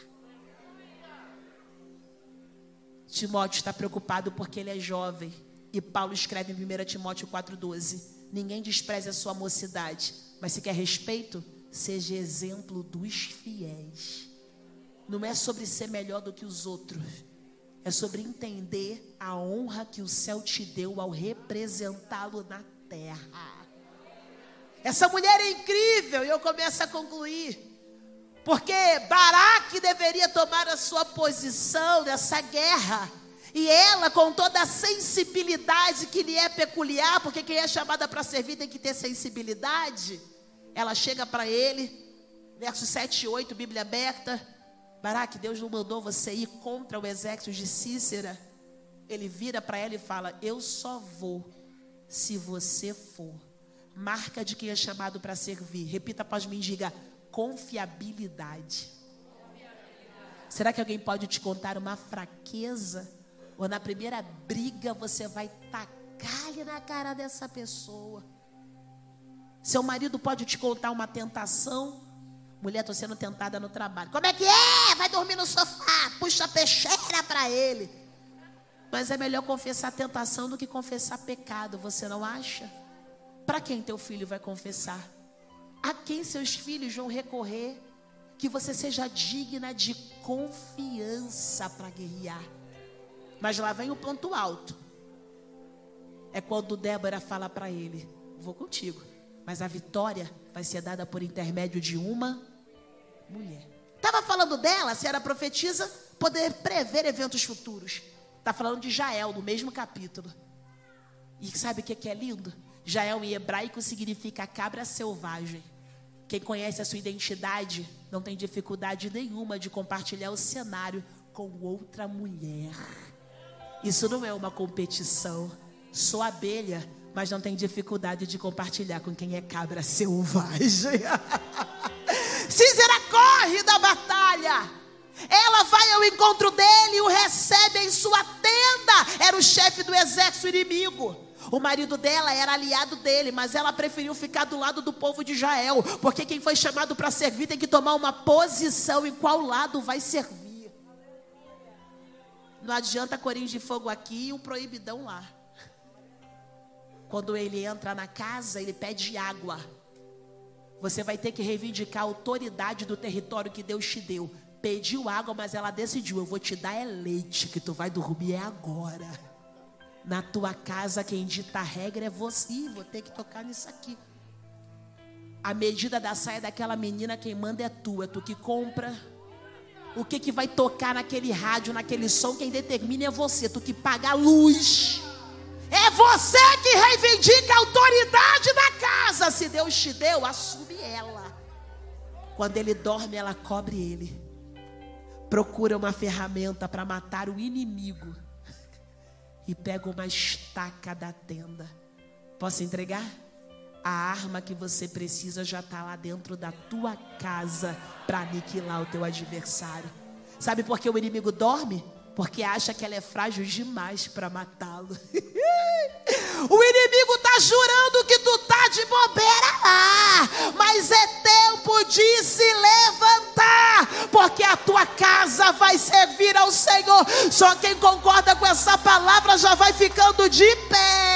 A: Timóteo está preocupado porque ele é jovem. E Paulo escreve em 1 Timóteo 4,12: Ninguém despreze a sua mocidade, mas se quer respeito, seja exemplo dos fiéis. Não é sobre ser melhor do que os outros, é sobre entender a honra que o céu te deu ao representá-lo na terra. Essa mulher é incrível, e eu começo a concluir. Porque Baraque deveria tomar a sua posição nessa guerra. E ela, com toda a sensibilidade que lhe é peculiar, porque quem é chamada para servir tem que ter sensibilidade. Ela chega para ele, versos 7 e 8, Bíblia aberta. Baraque, Deus não mandou você ir contra o exército de Cícera. Ele vira para ela e fala: Eu só vou se você for. Marca de quem é chamado para servir. Repita após mim, diga: confiabilidade. Será que alguém pode te contar uma fraqueza? Ou na primeira briga você vai tacar-lhe na cara dessa pessoa? Seu marido pode te contar uma tentação? Mulher, estou sendo tentada no trabalho. Como é que é? Vai dormir no sofá, puxa a peixeira para ele. Mas é melhor confessar tentação do que confessar pecado, você não acha? Para quem teu filho vai confessar? a quem seus filhos vão recorrer, que você seja digna de confiança para guerrear. Mas lá vem o ponto alto. É quando Débora fala para ele: Vou contigo, mas a vitória vai ser dada por intermédio de uma mulher. Estava falando dela, se era profetisa, poder prever eventos futuros. Está falando de Jael, no mesmo capítulo. E sabe o que é lindo? Jael em hebraico significa cabra selvagem. Quem conhece a sua identidade não tem dificuldade nenhuma de compartilhar o cenário com outra mulher. Isso não é uma competição. Sou abelha, mas não tem dificuldade de compartilhar com quem é cabra selvagem. Cícera corre da batalha. Ela vai ao encontro dele e o recebe em sua tenda. Era o chefe do exército inimigo. O marido dela era aliado dele, mas ela preferiu ficar do lado do povo de Israel, porque quem foi chamado para servir tem que tomar uma posição em qual lado vai servir. Não adianta corinho de fogo aqui e um proibidão lá. Quando ele entra na casa, ele pede água. Você vai ter que reivindicar a autoridade do território que Deus te deu. Pediu água, mas ela decidiu: eu vou te dar é leite, que tu vai dormir é agora. Na tua casa, quem dita a regra é você. Vou ter que tocar nisso aqui. A medida da saia daquela menina, quem manda é tu. É tu que compra. O que, que vai tocar naquele rádio, naquele som, quem determina é você. Tu que paga a luz. É você que reivindica a autoridade da casa. Se Deus te deu, assume ela. Quando ele dorme, ela cobre ele. Procura uma ferramenta para matar o inimigo e pega uma estaca da tenda. Posso entregar? A arma que você precisa já está lá dentro da tua casa para aniquilar o teu adversário. Sabe por que o inimigo dorme? Porque acha que ela é frágil demais para matá-lo. o inimigo está jurando que tu tá de bobeira lá, mas é tempo de se levantar, porque a tua casa vai servir ao Senhor. Só quem concorda com essa palavra já vai ficando de pé.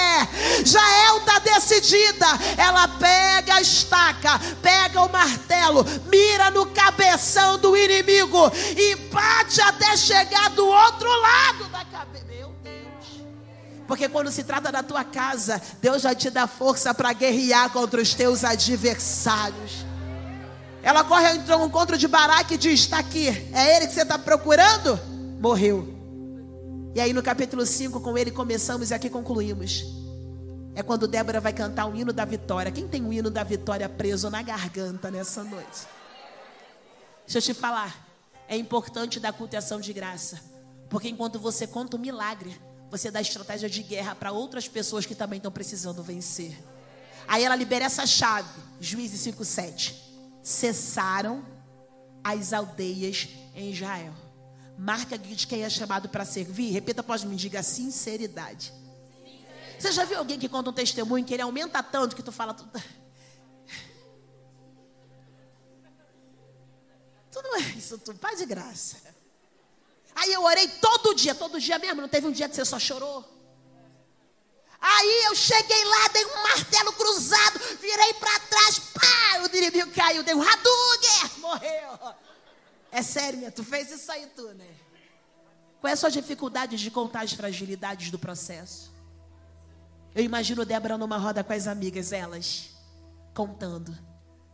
A: Jael está decidida. Ela pega a estaca, pega o martelo, mira no cabeção do inimigo e bate até chegar do outro outro lado da cabeça. Meu Deus. Porque quando se trata da tua casa, Deus já te dá força para guerrear contra os teus adversários. Ela corre ao encontro de Baraque e diz: Está aqui, é ele que você está procurando? Morreu. E aí no capítulo 5, com ele começamos e aqui concluímos. É quando Débora vai cantar o hino da vitória. Quem tem o hino da vitória preso na garganta nessa noite? Deixa eu te falar. É importante dar culto de graça. Porque enquanto você conta o milagre, você dá estratégia de guerra para outras pessoas que também estão precisando vencer. Aí ela libera essa chave, Juízes 5:7. Cessaram as aldeias em Israel. Marca de quem é chamado para servir. Repita após mim, diga sinceridade. Você já viu alguém que conta um testemunho que ele aumenta tanto que tu fala tudo. Tu não é isso, tu faz de graça. Aí eu orei todo dia, todo dia mesmo. Não teve um dia que você só chorou? Aí eu cheguei lá, dei um martelo cruzado, virei para trás, pá, o inimigo caiu, dei um Hadouken, morreu. É sério, minha, tu fez isso aí tu, né? Qual é a sua dificuldade de contar as fragilidades do processo? Eu imagino Débora numa roda com as amigas, elas contando.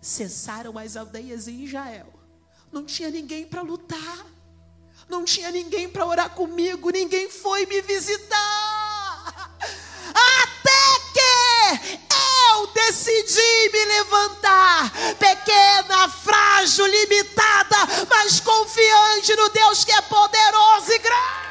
A: Cessaram as aldeias em Israel. Não tinha ninguém para lutar. Não tinha ninguém para orar comigo. Ninguém foi me visitar. Até que eu decidi me levantar. Pequena, frágil, limitada, mas confiante no Deus que é poderoso e grande.